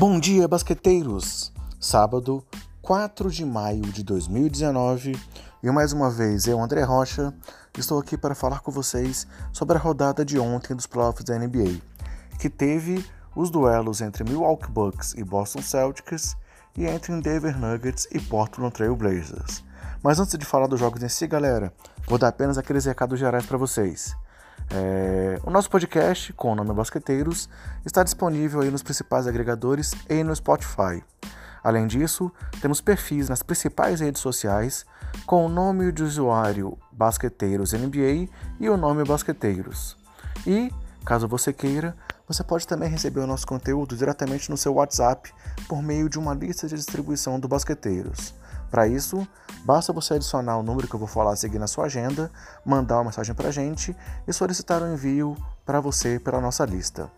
Bom dia, basqueteiros! Sábado, 4 de maio de 2019, e mais uma vez eu, André Rocha, estou aqui para falar com vocês sobre a rodada de ontem dos playoffs da NBA, que teve os duelos entre Milwaukee Bucks e Boston Celtics e entre Denver Nuggets e Portland Trail Blazers. Mas antes de falar dos jogos em si, galera, vou dar apenas aqueles recados gerais para vocês. É, o nosso podcast, com o nome Basqueteiros, está disponível aí nos principais agregadores e no Spotify. Além disso, temos perfis nas principais redes sociais com o nome de usuário Basqueteiros NBA e o nome Basqueteiros. E, caso você queira, você pode também receber o nosso conteúdo diretamente no seu WhatsApp por meio de uma lista de distribuição do Basqueteiros. Para isso, basta você adicionar o número que eu vou falar a seguir na sua agenda, mandar uma mensagem para a gente e solicitar o um envio para você pela nossa lista.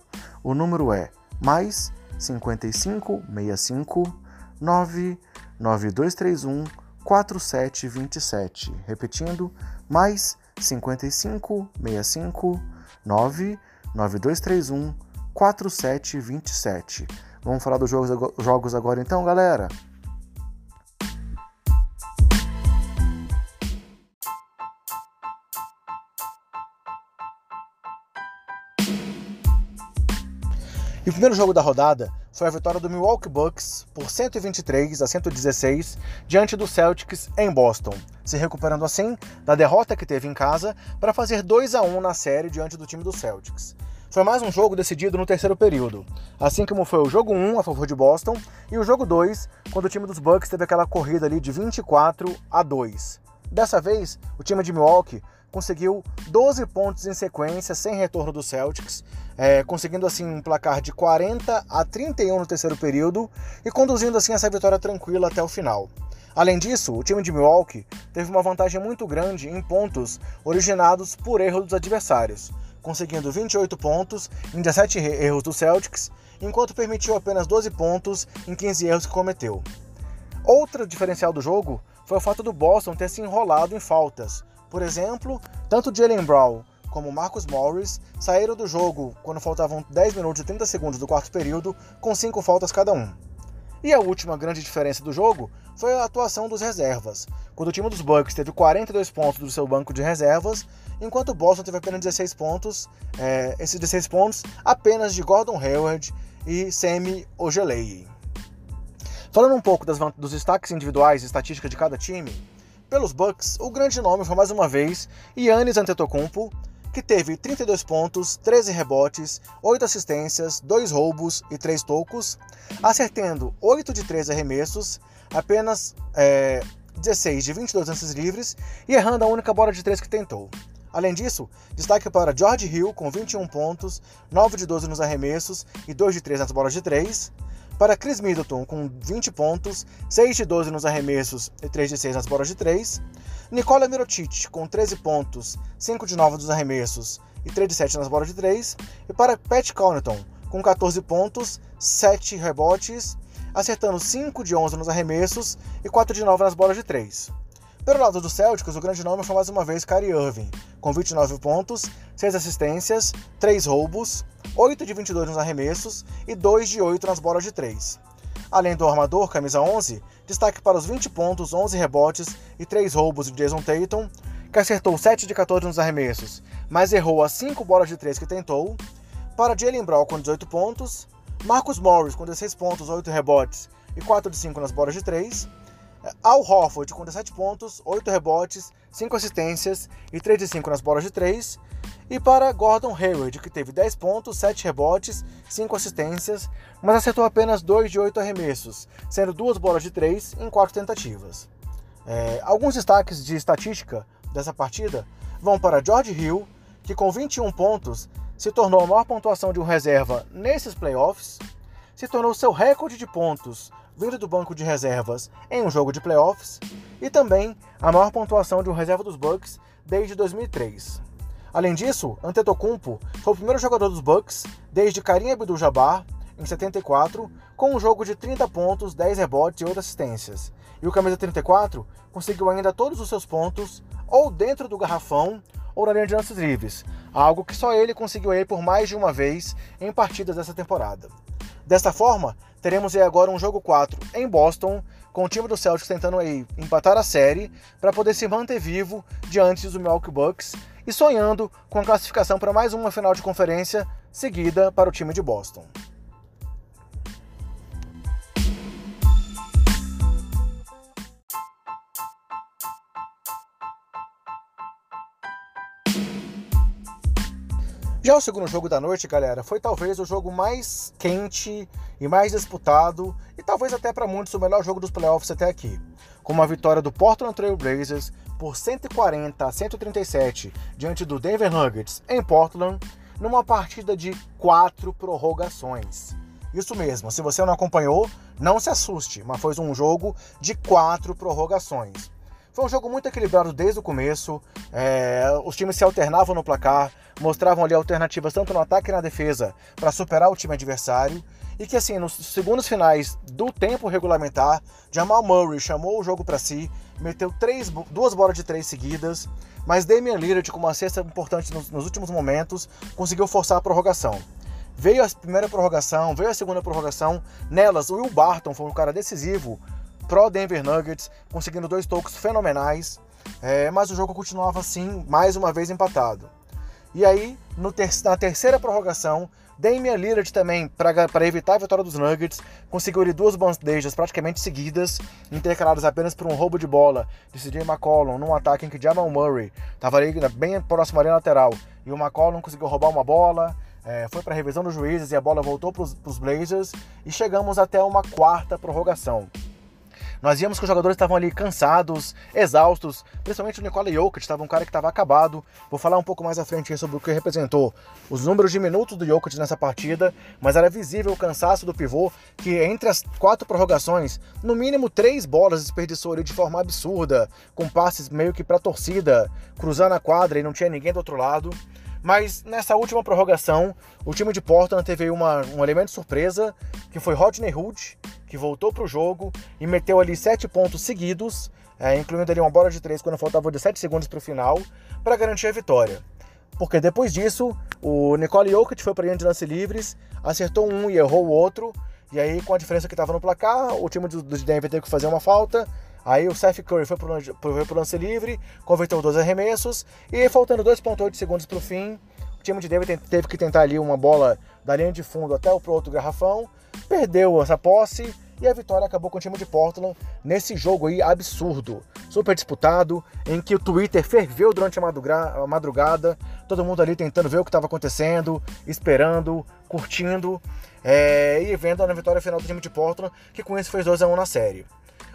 O número é mais 55 65 99231 4727. Repetindo, mais 55 65 99231 4727. Vamos falar dos jogos, jogos agora então, galera? E o primeiro jogo da rodada foi a vitória do Milwaukee Bucks por 123 a 116 diante do Celtics em Boston, se recuperando assim da derrota que teve em casa para fazer 2 a 1 na série diante do time do Celtics. Foi mais um jogo decidido no terceiro período, assim como foi o jogo 1 a favor de Boston e o jogo 2, quando o time dos Bucks teve aquela corrida ali de 24 a 2. Dessa vez, o time de Milwaukee conseguiu 12 pontos em sequência, sem retorno do Celtics, é, conseguindo assim um placar de 40 a 31 no terceiro período e conduzindo assim essa vitória tranquila até o final. Além disso, o time de Milwaukee teve uma vantagem muito grande em pontos originados por erro dos adversários, conseguindo 28 pontos em 17 erros do Celtics, enquanto permitiu apenas 12 pontos em 15 erros que cometeu. Outro diferencial do jogo foi o fato do Boston ter se enrolado em faltas, por exemplo, tanto Jalen Brown como Marcus Morris saíram do jogo quando faltavam 10 minutos e 30 segundos do quarto período, com 5 faltas cada um. E a última grande diferença do jogo foi a atuação dos reservas, quando o time dos Bucks teve 42 pontos do seu banco de reservas, enquanto o Boston teve apenas 16 pontos, é, esses 16 pontos apenas de Gordon Hayward e Semi Ojeleye. Falando um pouco das, dos destaques individuais e estatísticas de cada time, pelos Bucks, o grande nome foi mais uma vez Yannis Antetokounmpo, que teve 32 pontos, 13 rebotes, 8 assistências, 2 roubos e 3 tocos, acertando 8 de 13 arremessos, apenas é, 16 de 22 lances livres e errando a única bola de 3 que tentou. Além disso, destaque para George Hill com 21 pontos, 9 de 12 nos arremessos e 2 de 3 nas bolas de 3, para Chris Middleton, com 20 pontos, 6 de 12 nos arremessos e 3 de 6 nas bolas de 3. Nikola Mirotic, com 13 pontos, 5 de 9 nos arremessos e 3 de 7 nas bolas de 3. E para Pat Connaughton, com 14 pontos, 7 rebotes, acertando 5 de 11 nos arremessos e 4 de 9 nas bolas de 3. Pelo lado dos Celtics, o grande nome foi mais uma vez Kyrie Irving, com 29 pontos, 6 assistências, 3 roubos, 8 de 22 nos arremessos e 2 de 8 nas bolas de 3. Além do armador, camisa 11, destaque para os 20 pontos, 11 rebotes e 3 roubos de Jason Tatum, que acertou 7 de 14 nos arremessos, mas errou as 5 bolas de 3 que tentou. Para Jalen Brown com 18 pontos, Marcus Morris com 16 pontos, 8 rebotes e 4 de 5 nas bolas de 3. Al Horford com 17 pontos, 8 rebotes, 5 assistências e 3 de 5 nas bolas de 3. E para Gordon Hayward, que teve 10 pontos, 7 rebotes, 5 assistências, mas acertou apenas 2 de 8 arremessos, sendo 2 bolas de 3 em 4 tentativas. É, alguns destaques de estatística dessa partida vão para George Hill, que com 21 pontos se tornou a maior pontuação de um reserva nesses playoffs, se tornou seu recorde de pontos vindo do banco de reservas em um jogo de playoffs e também a maior pontuação de um reserva dos Bucks desde 2003. Além disso, Antetokounmpo foi o primeiro jogador dos Bucks desde Karim Abdul-Jabbar em 74, com um jogo de 30 pontos, 10 rebotes e 8 assistências. E o camisa 34 conseguiu ainda todos os seus pontos ou dentro do garrafão ou na linha de lances livres, algo que só ele conseguiu aí por mais de uma vez em partidas dessa temporada. Desta forma, teremos aí agora um jogo 4 em Boston, com o time do Celtics tentando aí empatar a série para poder se manter vivo diante do Milwaukee Bucks e sonhando com a classificação para mais uma final de conferência seguida para o time de Boston. Já o segundo jogo da noite, galera, foi talvez o jogo mais quente e mais disputado, e talvez até para muitos o melhor jogo dos playoffs até aqui. Com uma vitória do Portland Trail Blazers por 140 a 137 diante do Denver Nuggets em Portland, numa partida de quatro prorrogações. Isso mesmo, se você não acompanhou, não se assuste, mas foi um jogo de quatro prorrogações. Foi um jogo muito equilibrado desde o começo. É, os times se alternavam no placar, mostravam ali alternativas tanto no ataque e na defesa para superar o time adversário. E que assim, nos segundos finais do tempo regulamentar, Jamal Murray chamou o jogo para si, meteu três, duas bolas de três seguidas, mas Damian Lillard, com uma cesta importante nos, nos últimos momentos, conseguiu forçar a prorrogação. Veio a primeira prorrogação, veio a segunda prorrogação. Nelas, o Will Barton foi um cara decisivo pro Denver Nuggets, conseguindo dois tocos fenomenais, é, mas o jogo continuava assim, mais uma vez empatado. E aí, ter na terceira prorrogação, Damian Lillard também, para evitar a vitória dos Nuggets, conseguiu ali duas bandejas praticamente seguidas, intercaladas apenas por um roubo de bola de CJ McCollum num ataque em que Jamal Murray estava ali bem próximo à linha lateral e o McCollum conseguiu roubar uma bola, é, foi para a revisão dos juízes e a bola voltou para os Blazers e chegamos até uma quarta prorrogação. Nós víamos que os jogadores estavam ali cansados, exaustos, principalmente o Nikola Jokic, estava um cara que estava acabado. Vou falar um pouco mais à frente sobre o que representou os números de minutos do Jokic nessa partida, mas era visível o cansaço do pivô, que entre as quatro prorrogações, no mínimo três bolas desperdiçou ali de forma absurda, com passes meio que para torcida, cruzando a quadra e não tinha ninguém do outro lado. Mas nessa última prorrogação, o time de Portland teve uma, um elemento surpresa, que foi Rodney Hood, que voltou para o jogo e meteu ali sete pontos seguidos, é, incluindo ali uma bola de três quando faltava de sete segundos para o final, para garantir a vitória. Porque depois disso, o Nicole Jokic foi para linha de lance livres, acertou um e errou o outro, e aí com a diferença que estava no placar, o time do Denver teve que fazer uma falta, Aí o Seth Curry foi pro, foi pro lance livre, converteu dois arremessos e faltando 2.8 segundos para o fim, o time de Denver teve que tentar ali uma bola da linha de fundo até o outro garrafão, perdeu essa posse e a vitória acabou com o time de Portland nesse jogo aí absurdo, super disputado, em que o Twitter ferveu durante a madrugada, todo mundo ali tentando ver o que estava acontecendo, esperando, curtindo é, e vendo a vitória final do time de Portland, que com isso fez 2 a 1 na série.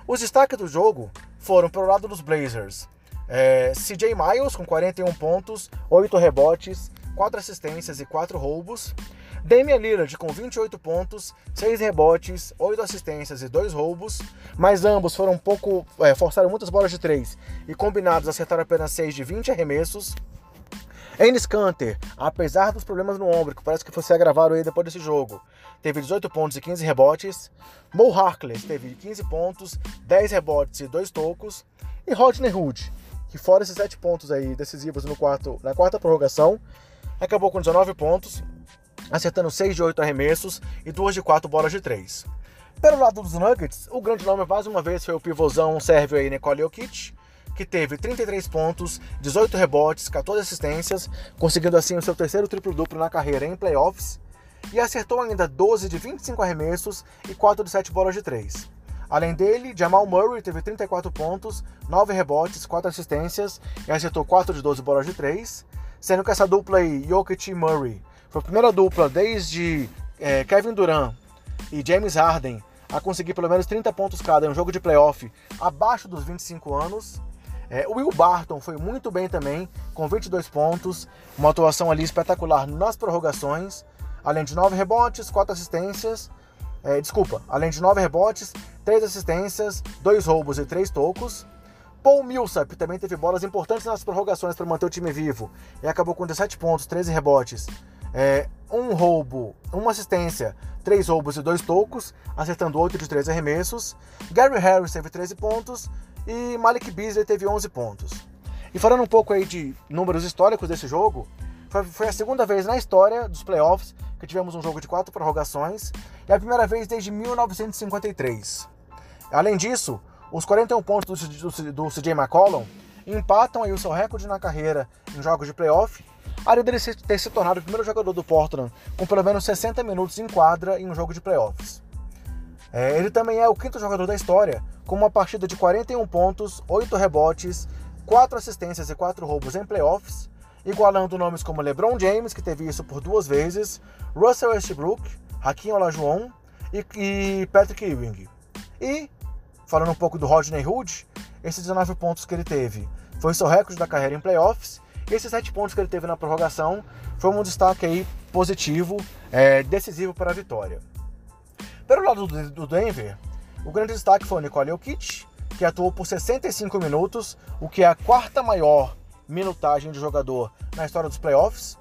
Os destaques do jogo foram pelo lado dos Blazers. É, CJ Miles com 41 pontos, 8 rebotes, 4 assistências e 4 roubos. Damian Lillard com 28 pontos, 6 rebotes, 8 assistências e 2 roubos, mas ambos foram um pouco. É, forçaram muitas bolas de 3 e combinados acertaram apenas 6 de 20 arremessos. Enes Kanter, apesar dos problemas no ombro, que parece que fosse agravado aí depois desse jogo, teve 18 pontos e 15 rebotes. Mo Harkless teve 15 pontos, 10 rebotes e 2 tocos. E Rodney Hood, que fora esses 7 pontos aí decisivos no quarto, na quarta prorrogação, acabou com 19 pontos, acertando 6 de 8 arremessos e 2 de 4 bolas de 3. Pelo lado dos Nuggets, o grande nome mais uma vez foi o pivôzão sérvio aí, Nikola Jokic, que teve 33 pontos, 18 rebotes, 14 assistências, conseguindo assim o seu terceiro triplo-duplo na carreira em playoffs e acertou ainda 12 de 25 arremessos e 4 de 7 bolas de 3. Além dele, Jamal Murray teve 34 pontos, 9 rebotes, 4 assistências e acertou 4 de 12 bolas de 3, sendo que essa dupla aí, Jokic e Murray, foi a primeira dupla desde é, Kevin Durant e James Harden a conseguir pelo menos 30 pontos cada em um jogo de playoff abaixo dos 25 anos. É, o Will Barton foi muito bem também, com 22 pontos, uma atuação ali espetacular nas prorrogações além de 9 rebotes, 4 assistências. É, desculpa, além de 9 rebotes, 3 assistências, 2 roubos e 3 tocos. Paul Millsap também teve bolas importantes nas prorrogações para manter o time vivo e acabou com 17 pontos, 13 rebotes, é, um roubo, uma assistência, 3 roubos e 2 tocos, acertando 8 de 3 arremessos. Gary Harris teve 13 pontos e Malik Beasley teve 11 pontos. E falando um pouco aí de números históricos desse jogo, Foi a segunda vez na história dos playoffs que tivemos um jogo de quatro prorrogações e a primeira vez desde 1953. Além disso, os 41 pontos do CJ McCollum empatam aí o seu recorde na carreira em jogos de playoff, além dele ter se tornado o primeiro jogador do Portland com pelo menos 60 minutos em quadra em um jogo de playoffs. É, ele também é o quinto jogador da história com uma partida de 41 pontos, 8 rebotes, 4 assistências e 4 roubos em playoffs, igualando nomes como LeBron James, que teve isso por duas vezes, Russell Westbrook, Hakim Olajuwon e, e Patrick Ewing. E, falando um pouco do Rodney Hood, esses 19 pontos que ele teve foi seu recorde da carreira em playoffs, e esses 7 pontos que ele teve na prorrogação foi um destaque aí positivo, é, decisivo para a vitória. Pelo lado do Denver, o grande destaque foi o Nicole Jokic, que atuou por 65 minutos, o que é a quarta maior minutagem de jogador na história dos playoffs.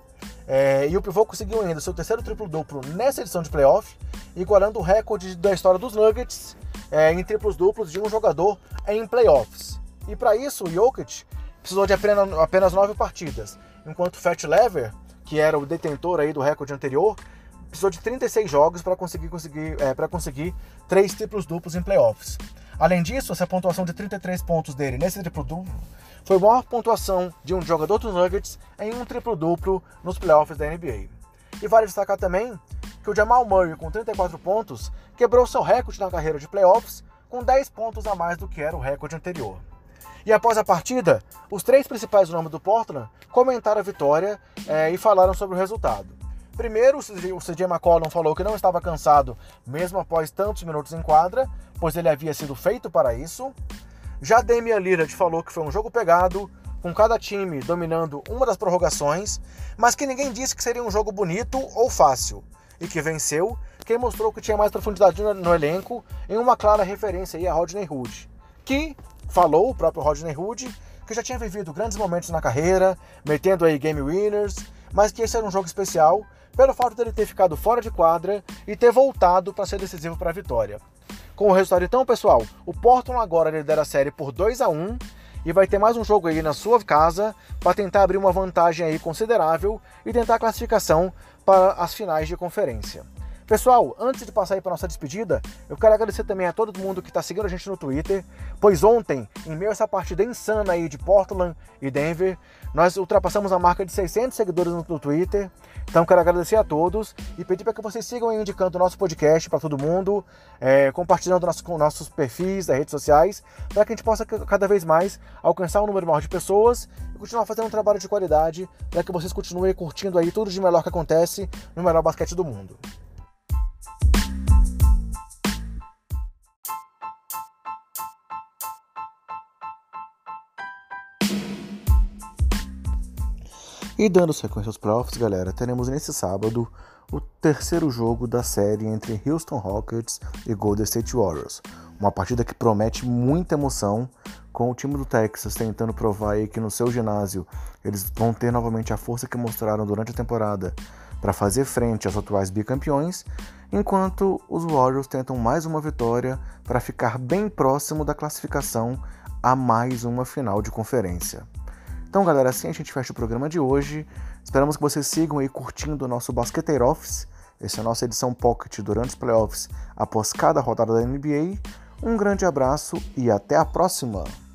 É, e o pivô conseguiu ainda seu terceiro triplo-duplo nessa edição de playoff, igualando o recorde da história dos Nuggets é, em triplos-duplos de um jogador em playoffs. E para isso, o Jokic precisou de apenas, nove partidas, enquanto Fat Lever, que era o detentor aí do recorde anterior, precisou de 36 jogos para conseguir, conseguir, é, conseguir três triplos-duplos em playoffs. Além disso, essa pontuação de 33 pontos dele nesse triplo-duplo foi a maior pontuação de um jogador dos Nuggets em um triplo-duplo nos playoffs da NBA. E vale destacar também que o Jamal Murray, com 34 pontos, quebrou seu recorde na carreira de playoffs com 10 pontos a mais do que era o recorde anterior. E após a partida, os três principais nomes do Portland comentaram a vitória é, e falaram sobre o resultado. Primeiro, o CJ McCollum falou que não estava cansado, mesmo após tantos minutos em quadra, pois ele havia sido feito para isso. Já Damian Lillard falou que foi um jogo pegado, com cada time dominando uma das prorrogações, mas que ninguém disse que seria um jogo bonito ou fácil, e que venceu quem mostrou que tinha mais profundidade no, elenco, em uma clara referência aí a Rodney Hood, que falou, o próprio Rodney Hood, que já tinha vivido grandes momentos na carreira, metendo aí game winners, mas que esse era um jogo especial pelo fato dele ter ficado fora de quadra e ter voltado para ser decisivo para a vitória. Com o resultado então, pessoal, o Portland agora lidera a série por 2 a 1 e vai ter mais um jogo aí na sua casa para tentar abrir uma vantagem aí considerável e tentar a classificação para as finais de conferência. Pessoal, antes de passar aí para nossa despedida, eu quero agradecer também a todo mundo que está seguindo a gente no Twitter, pois ontem, em meio a essa partida insana aí de Portland e Denver, nós ultrapassamos a marca de 600 seguidores no Twitter. Então quero agradecer a todos e pedir para que vocês sigam indicando o nosso podcast para todo mundo, é, compartilhando nosso, com nossos perfis das redes sociais, para que a gente possa cada vez mais alcançar um número maior de pessoas e continuar fazendo um trabalho de qualidade para que vocês continuem curtindo aí tudo de melhor que acontece no melhor basquete do mundo. E dando sequência aos playoffs, galera, teremos nesse sábado o terceiro jogo da série entre Houston Rockets e Golden State Warriors. Uma partida que promete muita emoção, com o time do Texas tentando provar que no seu ginásio eles vão ter novamente a força que mostraram durante a temporada para fazer frente aos atuais bicampeões, enquanto os Warriors tentam mais uma vitória para ficar bem próximo da classificação a mais uma final de conferência. Então, galera, assim a gente fecha o programa de hoje. Esperamos que vocês sigam aí curtindo o nosso Basqueteiro Office. Essa é a nossa edição Pocket durante os playoffs após cada rodada da NBA. Um grande abraço e até a próxima!